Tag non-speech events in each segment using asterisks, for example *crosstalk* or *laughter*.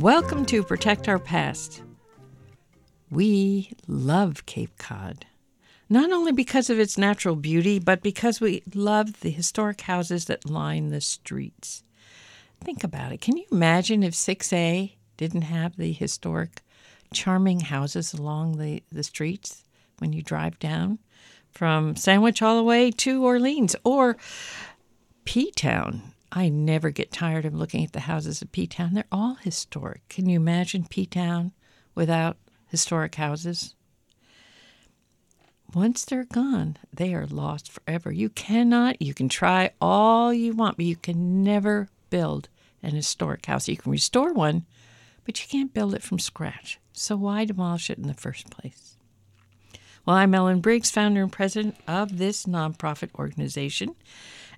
Welcome to Protect Our Past. We love Cape Cod, not only because of its natural beauty, but because we love the historic houses that line the streets. Think about it. Can you imagine if 6A didn't have the historic, charming houses along the, the streets when you drive down from Sandwich all the way to Orleans or P Town? I never get tired of looking at the houses of P Town. They're all historic. Can you imagine P Town without historic houses? Once they're gone, they are lost forever. You cannot, you can try all you want, but you can never build an historic house. You can restore one, but you can't build it from scratch. So why demolish it in the first place? Well, I'm Ellen Briggs, founder and president of this nonprofit organization,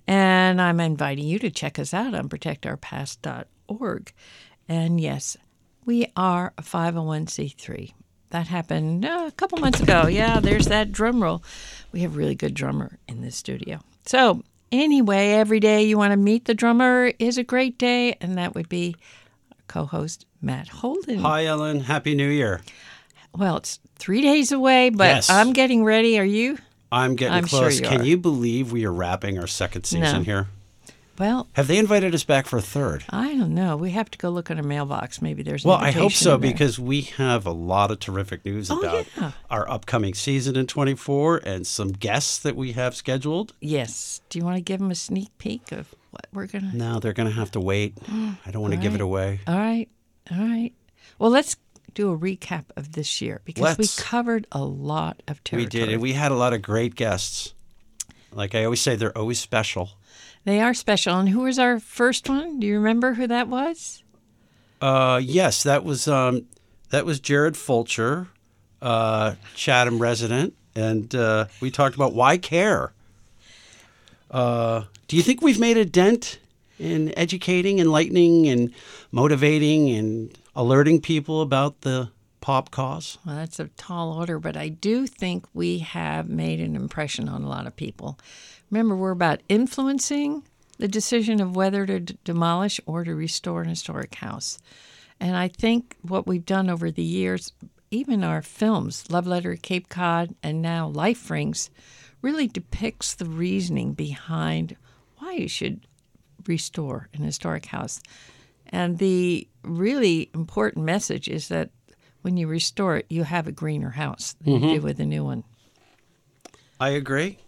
and I'm inviting you to check us out on protectourpast.org. And yes, we are a 501c3. That happened uh, a couple months ago. Yeah, there's that drum roll. We have a really good drummer in this studio. So, anyway, every day you want to meet the drummer is a great day, and that would be co host Matt Holden. Hi, Ellen. Happy New Year. Well, it's three days away, but Yes. I'm getting ready. Are you? I'm getting I'm sure close. you Can are. you believe we are wrapping our second season No. here? Well, Have they invited us back for a third? I don't know. We have to go look at our mailbox. Maybe there's. An Well, I hope so because we have a lot of terrific news Oh, about yeah. our upcoming season in 24 and some guests that we have scheduled. Yes. Do you want to give them a sneak peek of what we're gonna? No, they're going to have to wait. *gasps* I don't want to give it away. All right. All right. Well, let's do a recap of this year because Let's. we covered a lot of territory. We did, and we had a lot of great guests. Like I always say, they're always special. They are special. And who was our first one? Do you remember who that was? Uh, yes, that was um, that was Jared Fulcher, uh, Chatham resident, and uh, we talked about why care. Uh, do you think we've made a dent in educating, enlightening, and motivating, and alerting people about the pop cause? Well, that's a tall order, but I do think we have made an impression on a lot of people. Remember, we're about influencing the decision of whether to d- demolish or to restore an historic house. And I think what we've done over the years, even our films, Love Letter Cape Cod and now Life Rings, really depicts the reasoning behind why you should restore an historic house. And the really important message is that when you restore it, you have a greener house than you mm-hmm. do with a new one. I agree.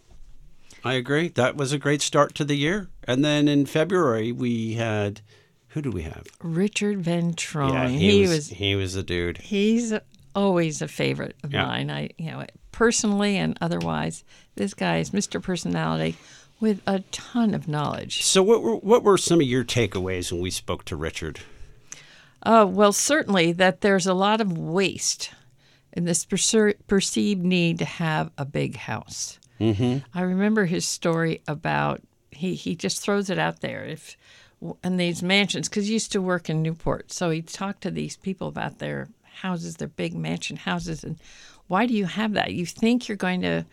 I agree. That was a great start to the year. And then in February we had who do we have? Richard Ventrone. yeah, he, was, was, he was the dude. he's always a favorite of Yeah. mine. I you know personally and otherwise. This guy is Mr. Personality with a ton of knowledge. So what were what were some of your takeaways when we spoke to Richard? Uh, well, certainly that there's a lot of waste and this perceived need to have a big house. Mm-hmm. I remember his story about he, he just throws it out there if in these mansions because he used to work in Newport, so he talked to these people about their houses, their big mansion houses, and why do you have that? You think you're going to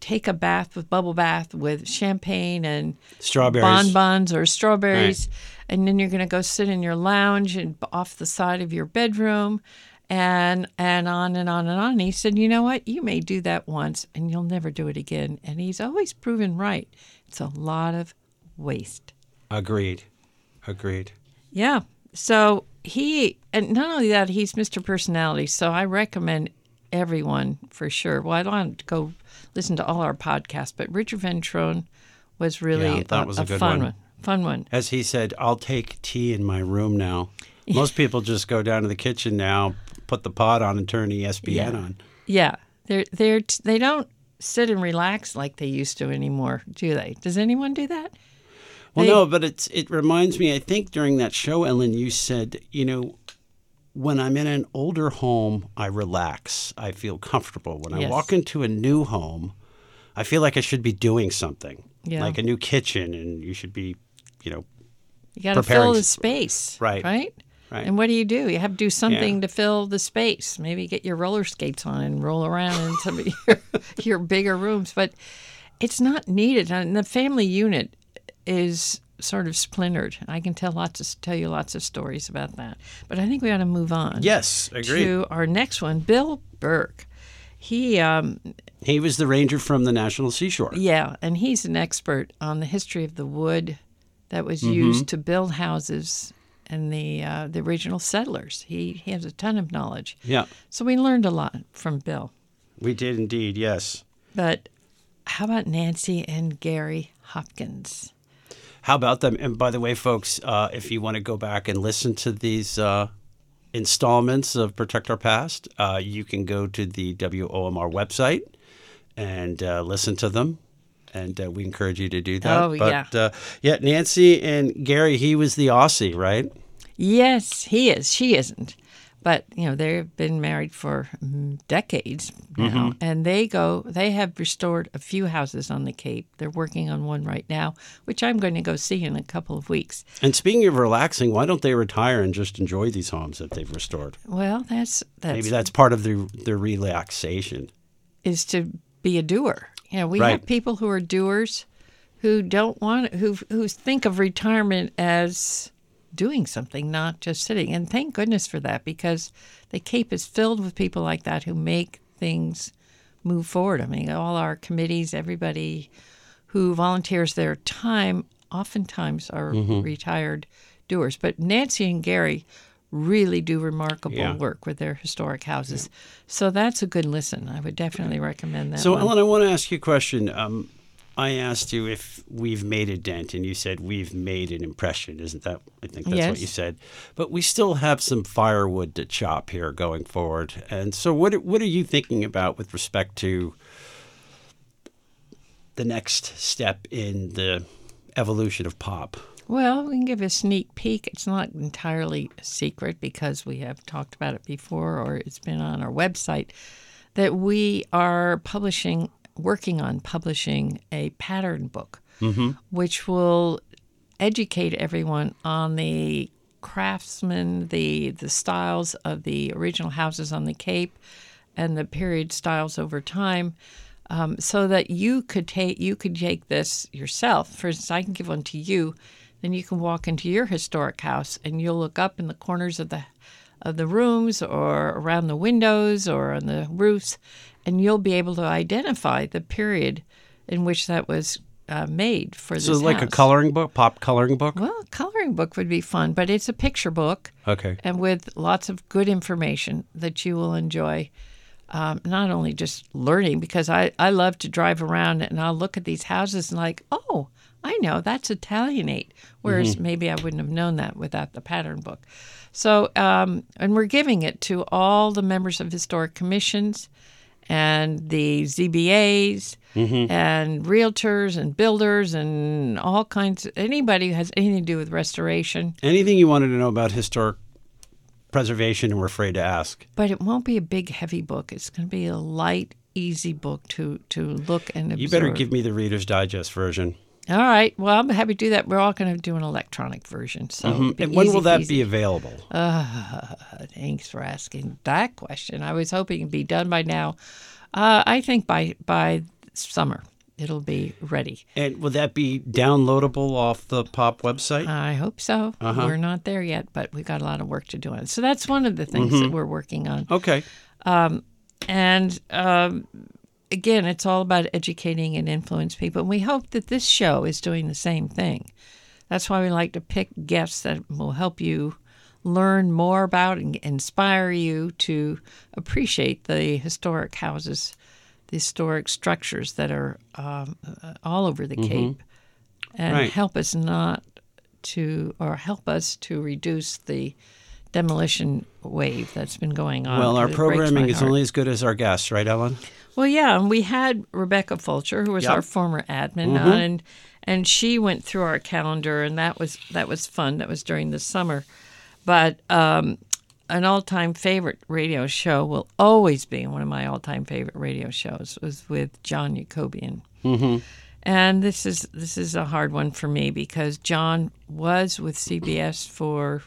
take a bath with bubble bath with champagne and Strawberries. bonbons or strawberries, and then you're going to go sit in your lounge and off the side of your bedroom, and and on and on and on. And he said, you know what? You may do that once, and you'll never do it again. And he's always proven right. It's a lot of waste. Agreed. Agreed. Yeah. So he, and not only that, he's Mr. Personality. So I recommend everyone for sure. Well, I don't want go listen to all our podcasts, but Richard Ventrone was really Yeah, that a, was a a fun one. one. Fun one. As he said, I'll take tea in my room now. Most people just go down to the kitchen now, put the pot on, and turn ESPN Yeah. on. Yeah, they're they're they don't sit and relax like they used to anymore, do they? Does anyone do that? Well, They- no, but it's it reminds me. I think during that show, Ellen, you said, you know, when I'm in an older home, I relax. I feel comfortable. When I Yes. walk into a new home, I feel like I should be doing something, Yeah. like a new kitchen, and you should be, you know, You got to fill the space, Right. Right. Right. And what do you do? You have to do something to fill the space. Maybe get your roller skates on and roll around in some of *laughs* your, your bigger rooms. But it's not needed. And the family unit is sort of splintered. I can tell lots of tell you lots of stories about that. But I think we ought to move on. Yes, agreed. To our next one, Bill Burke. He, um, He was the ranger from the National Seashore. yeah, and he's an expert on the history of the wood that was Mm-hmm. used to build houses and the uh, the original settlers. He he has a ton of knowledge. Yeah, So we learned a lot from Bill. we did indeed. Yes. But how about Nancy and Gary Hopkins? How about them? And by the way, folks, uh, if you want to go back and listen to these uh, installments of Protect Our Past, uh, you can go to the WOMR website and uh, listen to them. And uh, we encourage you to do that. Oh, but, yeah. Uh, yeah, Nancy and Gary, he was the Aussie, right? Yes, he is. She isn't. But you know they've been married for mm, decades now, and they go. They have restored a few houses on the Cape. They're working on one right now, which I'm going to go see in a couple of weeks. And speaking of relaxing, why don't they retire and just enjoy these homes that they've restored? Well, that's that's Maybe that's part of their, their relaxation. is to be a doer. You know, we Right. have people who are doers who don't want who who think of retirement as doing something, not just sitting. And thank goodness for that because the Cape is filled with people like that who make things move forward. I mean, all our committees, everybody who volunteers their time, oftentimes are retired doers. But Nancy and Gary really do remarkable Yeah. work with their historic houses. So that's a good listen. I would definitely recommend that. So, one. Ellen, I want to ask you a question. Um, I asked you if we've made a dent, and you said we've made an impression. Isn't that? I think that's what you said. But we still have some firewood to chop here going forward. And so, what what are you thinking about with respect to the next step in the evolution of pop? Well, we can give a sneak peek. It's not entirely a secret because we have talked about it before or it's been on our website that we are publishing, working on publishing a pattern book, which will educate everyone on the craftsmen, the the styles of the original houses on the Cape, and the period styles over time, um, so that you could take you could take this yourself. For instance, I can give one to you, then you can walk into your historic house and you'll look up in the corners of the of the rooms or around the windows or on the roofs, and you'll be able to identify the period in which that was uh, made for this So, like a coloring book, pop coloring book. Well, a coloring book would be fun, but it's a picture book Okay. and with lots of good information that you will enjoy. Um, not only just learning, because I, I love to drive around and I'll look at these houses and like, oh, I know that's Italianate, whereas maybe I wouldn't have known that without the pattern book. So, um, and we're giving it to all the members of historic commissions and the ZBAs and realtors and builders and all kinds anybody who has anything to do with restoration. Anything you wanted to know about historic preservation and we're afraid to ask? But it won't be a big, heavy book. It's going to be a light, easy book to to look and observe. You better give me the Reader's Digest version. All right. Well, I'm happy to do that. We're all going to do an electronic version. So be And when will that peasy. be available? Uh, thanks for asking that question. I was hoping it'd be done by now. Uh, I think by by summer it'll be ready. And will that be downloadable off the pop website? I hope so. Uh-huh. We're not there yet, but we've got a lot of work to do on it. So that's one of the things Mm-hmm. that we're working on. okay. And um, again, it's all about educating and influence people. And we hope that this show is doing the same thing. That's why we like to pick guests that will help you learn more about and inspire you to appreciate the historic houses, the historic structures that are um, uh, all over the Cape, and Right. help us not to, or help us to reduce the demolition wave that's been going on. Well, our programming is heart. only as good as our guests, right, Ellen? Well, yeah, and we had Rebecca Fulcher, who was Yep. our former admin, on, and and she went through our calendar, and that was that was fun. That was during the summer, but um, an all-time favorite radio show will always be one of my all-time favorite radio shows was with John Jacobian. And this is this is a hard one for me because John was with CBS for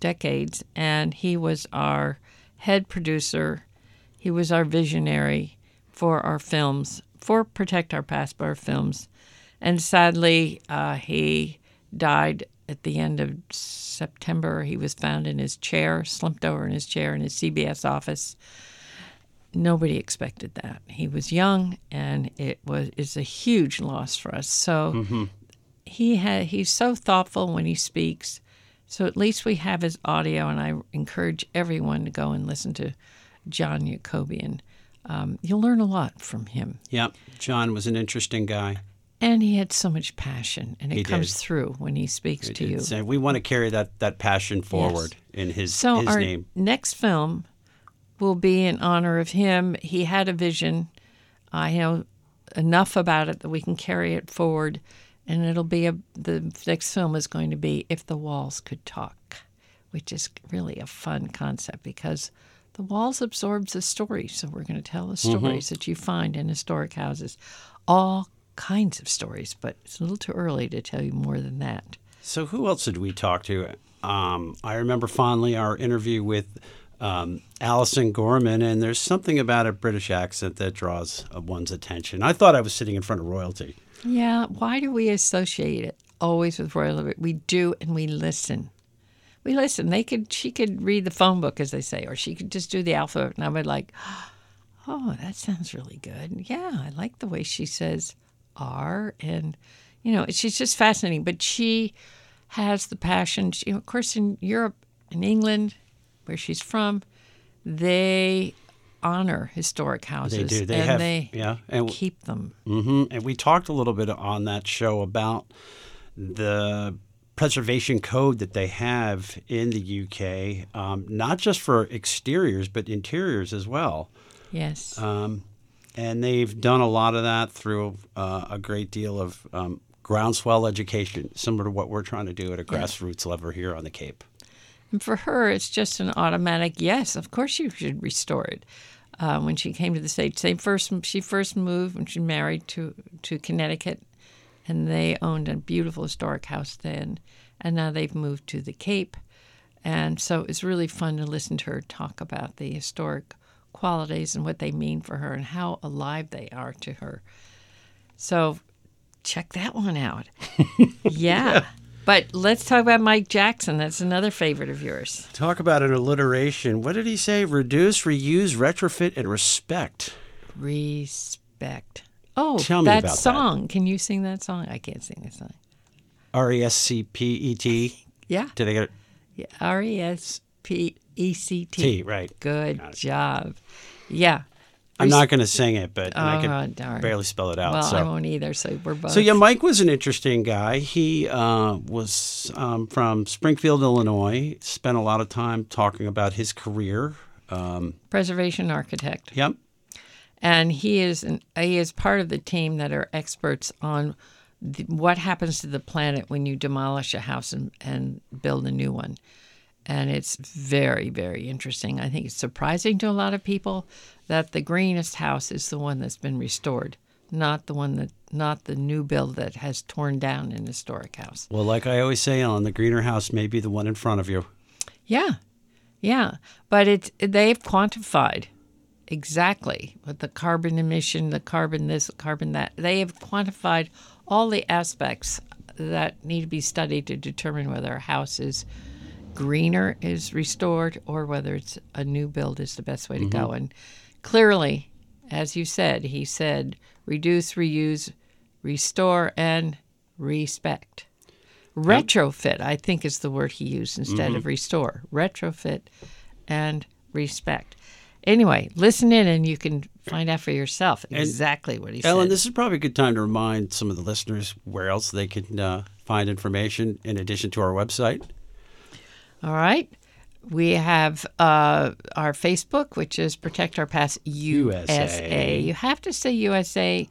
decades, and he was our head producer. He was our visionary for our films, for Protect Our our films. And sadly, uh, he died at the end of September. He was found in his chair, slumped over in his chair in his CBS office. Nobody expected that. He was young, and it was is a huge loss for us. So he had he's so thoughtful when he speaks. So at least we have his audio, and I encourage everyone to go and listen to John Jacobian. Um, you'll learn a lot from him, Yep. John was an interesting guy. and he had so much passion, and it He comes did. through when he speaks to you. It's- uh, we want to carry that, that passion forward in his, So his our name. next film will be in honor of him. He had a vision. I know enough about it that we can carry it forward, and it'll be a. The next film is going to be "If the Walls Could Talk," which is really a fun concept because the walls absorbs the stories. So we're going to tell the Mm-hmm. stories that you find in historic houses, all kinds of stories. But it's a little too early to tell you more than that. So who else did we talk to? Um, I remember fondly our interview with um, Alison Gorman, and there's something about a British accent that draws uh, one's attention. I thought I was sitting in front of royalty. Yeah, why do we associate it always with royalty? We do, and we listen. We listen. They could, she could read the phone book, as they say, or she could just do the alphabet, and I would like, oh, that sounds really good. Yeah, I like the way she says R, and you know, she's just fascinating. But she has the passion. She, of course, in Europe, in England, where she's from, they honor historic houses. They do. They and have, they yeah, and keep them. hmm And we talked a little bit on that show about the preservation code that they have in the UK, um, not just for exteriors but interiors as well. Yes. Um, and they've done a lot of that through uh, a great deal of um, groundswell education, similar to what we're trying to do at a grassroots level here on the Cape. And for her, it's just an automatic yes. Of course, you should restore it. Uh, when she came to the states, they first she first moved when she married to to Connecticut, and they owned a beautiful historic house then, and now they've moved to the Cape, and so it's really fun to listen to her talk about the historic qualities and what they mean for her and how alive they are to her. So check that one out. *laughs* yeah. But let's talk about Mike Jackson. That's another favorite of yours. Talk about an alliteration. What did he say? Reduce, reuse, retrofit, and respect. Respect. Oh, Tell me that about that. song. Can you sing that song? I can't sing that song. R E S C P E T. Yeah. Did I get it? yeah. R E S P E C T, T. right. Good job. Yeah. I'm not going to sing it, but and I Oh, can darn. barely spell it out. Well, so. I won't either. So we're both. So yeah, Mike was an interesting guy. He uh, was um, from Springfield, Illinois. Spent a lot of time talking about his career. Um, preservation architect. yep. And he is an, he is part of the team that are experts on the, what happens to the planet when you demolish a house and, and build a new one. And it's very, very interesting. I think it's surprising to a lot of people that the greenest house is the one that's been restored, not the one that not the new build that has torn down an historic house. Well, like I always say, Ellen, the greener house may be the one in front of you. Yeah, yeah, but it's they've quantified exactly what the carbon emission, the carbon this, the carbon that. They have quantified all the aspects that need to be studied to determine whether a house is greener is restored or whether it's a new build is the best way to go. Mm-hmm. And clearly, as you said, he said reduce, reuse, restore, and respect. Retrofit, I think, is the word he used instead of mm-hmm. restore. Retrofit and respect. Anyway, listen in and you can find out for yourself exactly what he Ellen, said. this is probably a good time to remind some of the listeners where else they can uh, find information in addition to our website. All right. We have uh, our Facebook, which is Protect Our Past USA. USA. You have to say USA,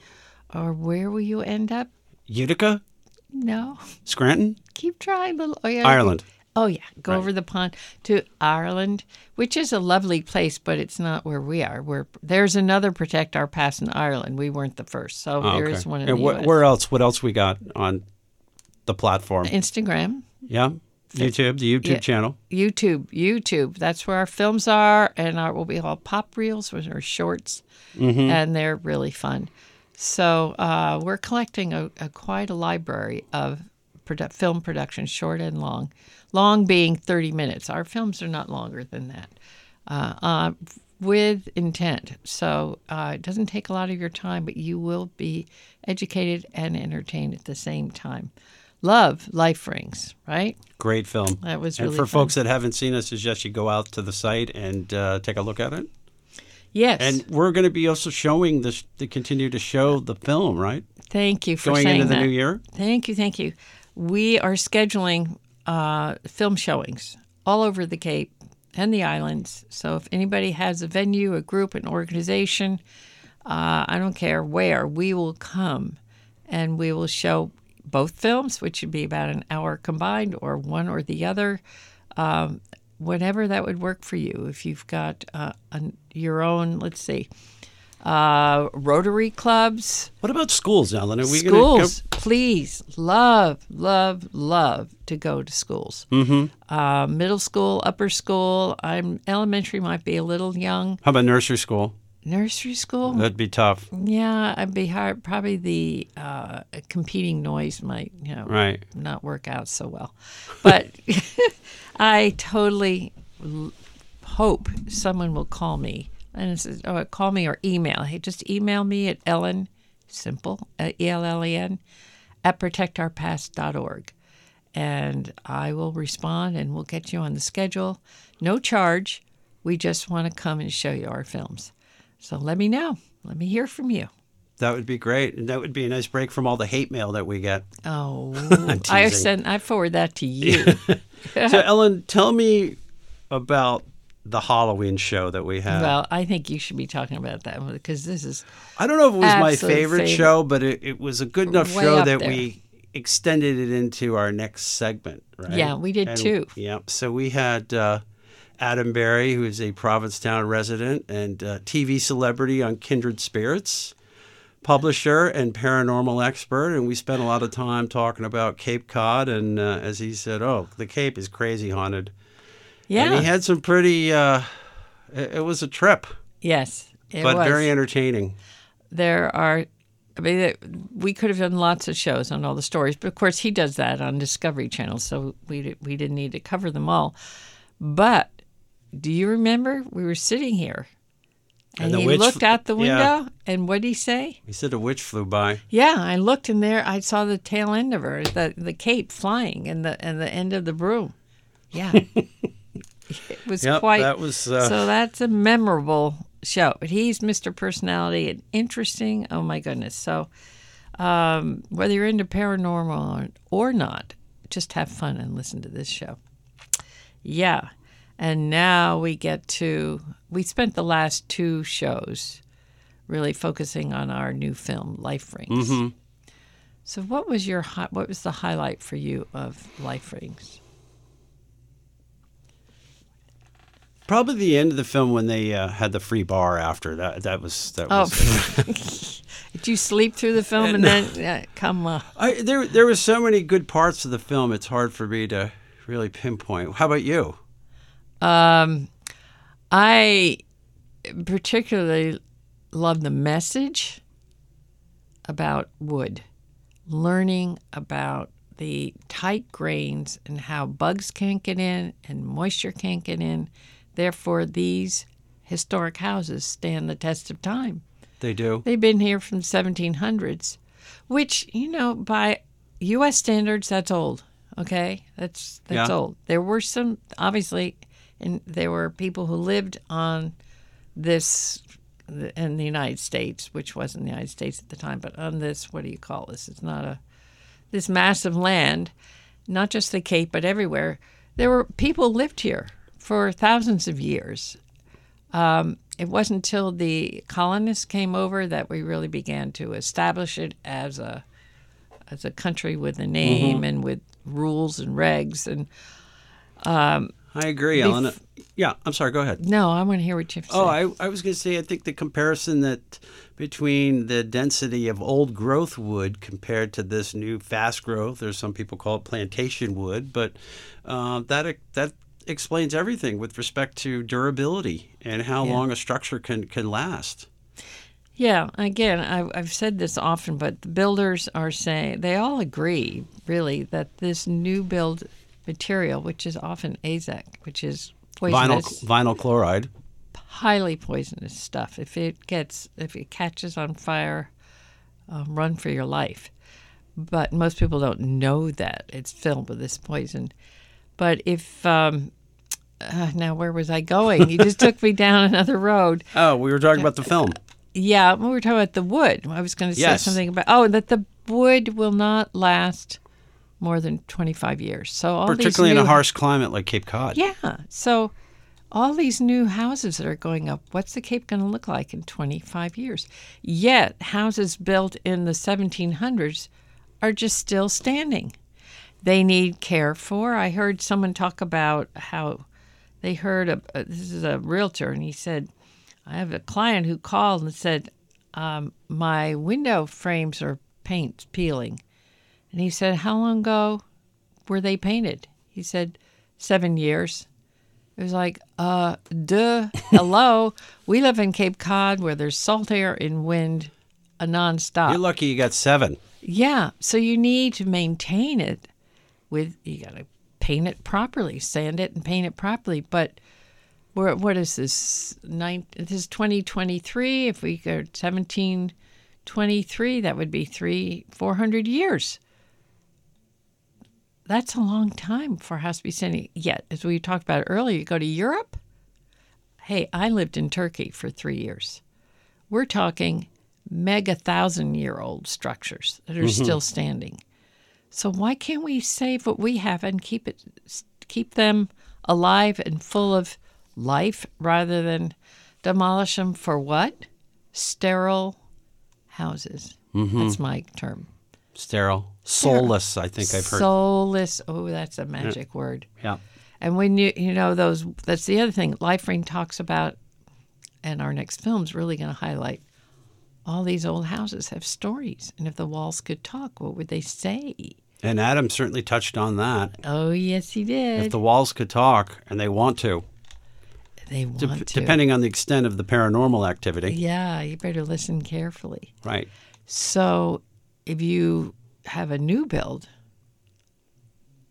or where will you end up? Utica, No, Scranton, keep trying, little. Oh, yeah. Ireland. Oh yeah, go over the pond to Ireland, which is a lovely place, but it's not where we are. We're there's another Protect Our Past in Ireland. We weren't the first, so Oh, there okay. is one in and wh- where else? What else we got on the platform? Instagram, Yeah, YouTube, the YouTube Yeah. channel. YouTube, YouTube. That's where our films are, and our will be call pop reels, which are shorts, Mm-hmm. and they're really fun. So uh, we're collecting a, a quite a library of produ- film production, short and long. Long being 30 minutes. Our films are not longer than that. Uh, uh, with intent. So uh, it doesn't take a lot of your time, but you will be educated and entertained at the same time. Love Life Rings, right? Great film. That was and really for fun. folks that haven't seen it, suggest you go out to the site and uh, take a look at it. Yes. And we're going to be also showing this to continue to show the film, right? thank you for Going into the that. new year. Thank you, thank you. We are scheduling uh, film showings all over the Cape and the islands. So if anybody has a venue, a group, an organization, uh, I don't care where, we will come and we will show both films, which would be about an hour combined, or one or the other. Um, whatever that would work for you. If you've got uh, your own, let's see, uh, Rotary clubs, What about schools, Ellen? Are we schools, Gonna please, love, love, love to go to schools. Mm-hmm. Uh, middle school, upper school. I'm elementary might be a little young. how about nursery school? Nursery school, That'd be tough, yeah, I'd be hard. Probably the uh, competing noise might, you know, right? not work out so well. But *laughs* I totally hope someone will call me and it says, oh, call me or email. Hey, just email me at Ellen, simple, uh, E L L E N, at protectourpast.org. And I will respond and we'll get you on the schedule. No charge. We just want to come and show you our films. So let me know. Let me hear from you. That would be great, and that would be a nice break from all the hate mail that we get. Oh, *laughs* I send. I forward that to you. *laughs* so, Ellen, tell me about the Halloween show that we have. Well, I think you should be talking about that because this is I don't know if it was my favorite, favorite. show, but it, it was a good enough Way show that there. we extended it into our next segment, right? Yeah, we did And- too. Yeah. So we had uh, Adam Berry, who is a Provincetown resident and uh, TV celebrity on Kindred Spirits, publisher and paranormal expert. And we spent a lot of time talking about Cape Cod. And uh, as he said, oh, the Cape is crazy haunted. Yeah. And he had some pretty, uh, it, it was a trip, yes, it but was. very entertaining. there are. I mean, we could have done lots of shows on all the stories, but of course he does that on Discovery Channel, so we we didn't need to cover them all. But do you remember we were sitting here, and, And he witch- looked out the yeah. window, and what did he say? He said a witch flew by. Yeah, I looked in there. I saw the tail end of her, the the cape flying, and the and the end of the broom. Yeah, *laughs* it was Yep, quite. that was, uh, so that's a memorable show. But he's Mr. Personality and interesting. Oh my goodness! So um, whether you're into paranormal or, or not, just have fun and listen to this show. Yeah, and now we get to. We spent the last two shows really focusing on our new film, Life Rings. Mm-hmm. So, what was your what was the highlight for you of Life Rings? Probably the end of the film when they uh, had the free bar after that. That was that Oh, was. *laughs* did you sleep through the film and then yeah, come on? I, there there were so many good parts of the film. It's hard for me to really pinpoint. How about you? Um, I particularly love the message about wood, learning about the tight grains and how bugs can't get in and moisture can't get in. Therefore, these historic houses stand the test of time. They do. They've been here from 1700s, which you know by U.S. standards that's old. Okay, that's that's Yeah. old. There were some obviously, and there were people who lived on this in the United States, which wasn't the United States at the time, but on this what do you call this? It's not a this massive land, not just the Cape, but everywhere. There were people lived here for thousands of years. Um, it wasn't until the colonists came over that we really began to establish it as a as a country with a name and with rules and regs. And I agree, Ellen. Yeah, I'm sorry. Go ahead. no, I want to hear what you have to Oh, say. I, I was going to say, I think the comparison that between the density of old growth wood compared to this new fast growth, or some people call it plantation wood, but uh, that that explains everything with respect to durability and how Yeah. long a structure can can last. Yeah, again, I, I've said this often, but the builders are saying they all agree, really, that this new build material, which is often AZEK, which is Vinyl poisonous, vinyl chloride. highly poisonous stuff. If it gets, if it catches on fire, um, run for your life. But most people don't know that it's filled with this poison. But if um, uh, now, where was I going? You just took me down another road. *laughs* Oh, we were talking about the film. Yeah, we were talking about the wood. I was going to say Yes. something about oh that the wood will not last more than twenty five years. So all Particularly these in a harsh climate like Cape Cod. yeah. So all these new houses that are going up, what's the Cape going to look like in twenty five years? Yet houses built in the seventeen hundreds are just still standing. They need care for. I heard someone talk about how they heard a, a this is a realtor and he said I have a client who called and said, um, My window frames are paint peeling. And he said, How long ago were they painted? He said, Seven years. It was like, uh, duh, hello. *laughs* we live in Cape Cod where there's salt air and wind a nonstop. You're lucky you got seven. Yeah, so you need to maintain it with you got to paint it properly, sand it and paint it properly. But we're, what is this? Nine, this is 2023. If we go 1723, that would be three, 400 years. That's a long time for a house to be standing. Yet, as we talked about earlier, you go to Europe. Hey, I lived in Turkey for three years. We're talking mega thousand year old structures that are mm-hmm. still standing. So why can't we save what we have and keep it keep them alive and full of life rather than demolish them for what? Sterile houses. Mm-hmm. That's my term. Sterile. Soulless, I think I've heard. Soulless. Oh, that's a magic word. yeah. And when you you know those that's the other thing Life Ring talks about and our next film's really going to highlight all these old houses have stories and if the walls could talk what would they say? And Adam certainly touched on that. Oh, yes he did. If the walls could talk, and they want to, they de- want to. depending on the extent of the paranormal activity. Yeah, you better listen carefully. Right. So, if you have a new build,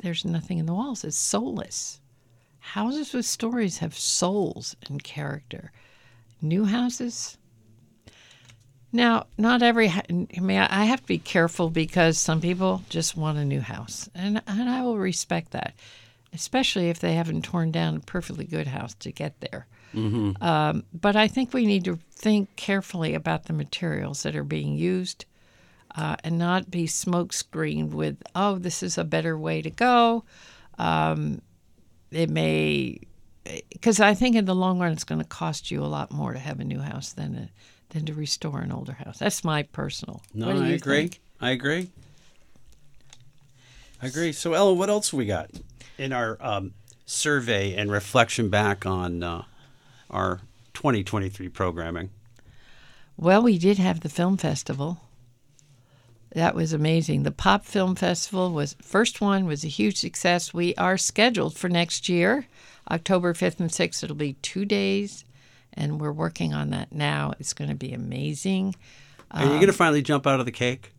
there's nothing in the walls. It's soulless. Houses with stories have souls and character. New houses. Now, not every. I mean, I have to be careful because some people just want a new house, and and I will respect that, especially if they haven't torn down a perfectly good house to get there. Um, but I think we need to think carefully about the materials that are being used uh, and not be smokescreened with, oh, this is a better way to go. Um, it may, because I think in the long run it's going to cost you a lot more to have a new house than a, than to restore an older house. That's my personal. No, I agree. think? I agree. I agree. So, Ella, what else we got in our um, survey and reflection back on uh, our 2023 programming? Well, we did have the film festival. That was amazing. The Pop Film Festival was first one was a huge success. We are scheduled for next year, October 5th and 6th. It'll be 2 days and we're working on that now. It's going to be amazing. Are you going Um, to finally jump out of the cake?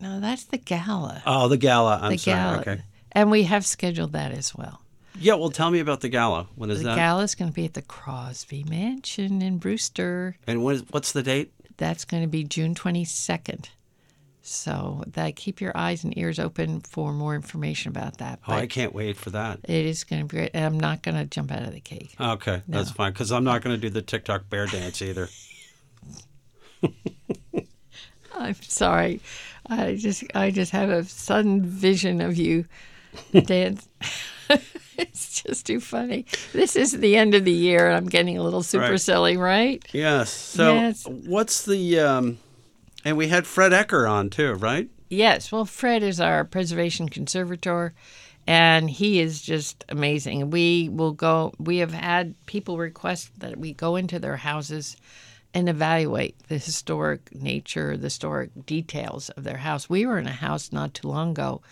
No, that's the gala. Oh, the gala. I'm the sorry. gala. Okay. And we have scheduled that as well. Yeah, well, tell me about the gala. When is the that? The gala is going to be at the Crosby Mansion in Brewster. and what is, what's the date? That's going to be June 22nd. So that keep your eyes and ears open for more information about that. Oh, I can't wait for that. it is going to be great. And I'm not going to jump out of the cake. Okay, that's fine because I'm not going to do the TikTok bear dance either. *laughs* I'm sorry. I just I just have a sudden vision of you dance. *laughs* it's just too funny. This is the end of the year and I'm getting a little super Right. silly, right? Yes. So, Yes. what's the? Um, and we had Fred Ecker on too, right? Yes. Well, Fred is our preservation conservator, and he is just amazing. We will go. We have had people request that we go into their houses and evaluate the historic nature, the historic details of their house. We were in a house not too long ago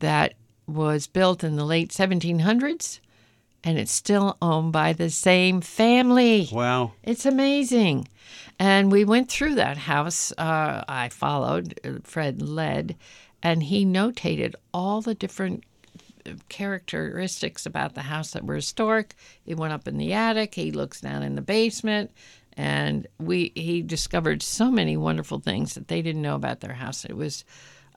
that was built in the late 1700s, and it's still owned by the same family. Wow. It's amazing. And we went through that house. Uh, I followed, uh, Fred led, and he notated all the different uh, characteristics about the house that were historic. He went up in the attic, he looks down in the basement, and we he discovered so many wonderful things that they didn't know about their house. It was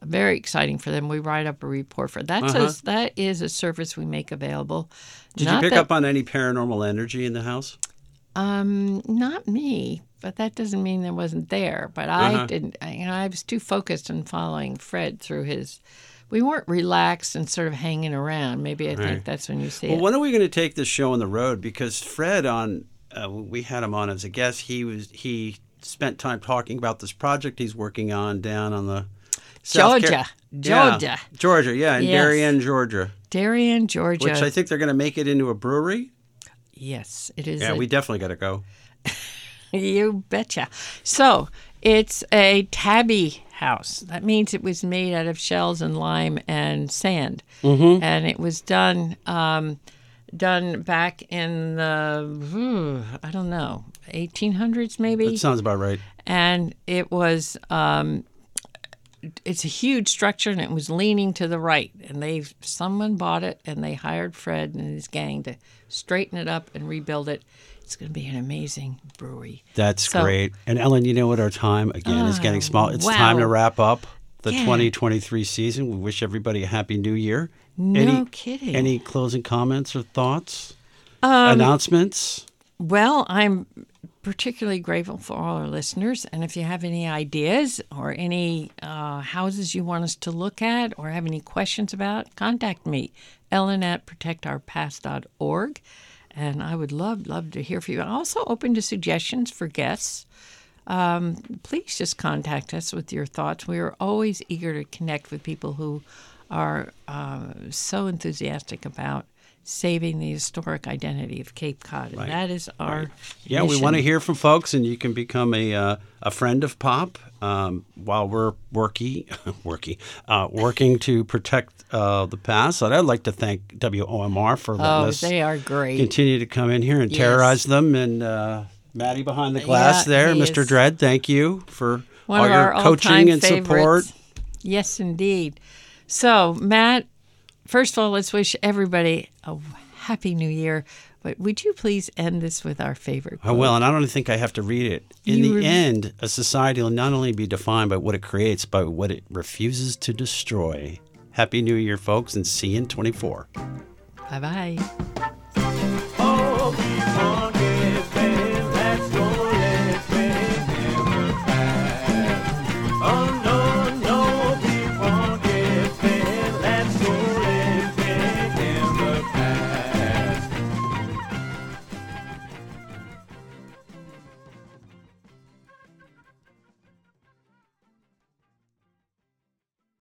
very exciting for them. We write up a report for that's Uh-huh. a, that is a service we make available. Did Not you pick that- up on any paranormal energy in the house? Um, not me, but that doesn't mean there wasn't there. But I Uh-huh. didn't. I- You know, I was too focused on following Fred through his. We weren't relaxed and sort of hanging around. Maybe I think that's when you see Well, it. when are we going to take this show on the road? Because Fred, on uh, we had him on as a guest. He was he spent time talking about this project he's working on down on the South Georgia. Yeah, Georgia. Georgia, yeah, in Yes. Darien, Georgia, Darien, Georgia. which I think they're going to make it into a brewery. yes, it is. Yeah, a- we definitely got to go. *laughs* You betcha. So it's a tabby house. That means it was made out of shells and lime and sand, mm-hmm. and it was done um, done back in the hmm, I don't know 1800s maybe, That sounds about right. and it was. Um, it's a huge structure and it was leaning to the right and they someone bought it and they hired fred and his gang to straighten it up and rebuild it it's going to be an amazing brewery That's So- great. And Ellen, you know what? Our time again is getting Ah, small. It's time to wrap up the Yeah. 2023 season. We wish everybody a happy new year. No any, kidding. Any closing comments or thoughts? Um, Announcements? Well, I'm particularly grateful for all our listeners. And if you have any ideas or any uh, houses you want us to look at or have any questions about, contact me, Ellen at protectourpast.org. And I would love, love to hear from you. I'm also open to suggestions for guests. Um, please just contact us with your thoughts. We are always eager to connect with people who are uh, so enthusiastic about saving the historic identity of Cape Cod. And that is our Yeah, we want to hear from folks, and you can become a uh, a friend of Pop um, while we're working, *laughs* working, uh, working to protect uh, the past. So I'd like to thank WOMR for letting Oh, us they are great. continue to come in here and Yes. terrorize them. And uh, Maddie behind the glass Yeah, there, Mr. is Dredd, thank you for One all your our coaching and support. Yes, indeed. So, Matt, first of all, let's wish everybody a happy new year. But would you please end this with our favorite? I will, and I don't think I have to read it. In You the re- end, a society will not only be defined by what it creates, but what it refuses to destroy. Happy New Year, folks, and see you in 24. Bye bye.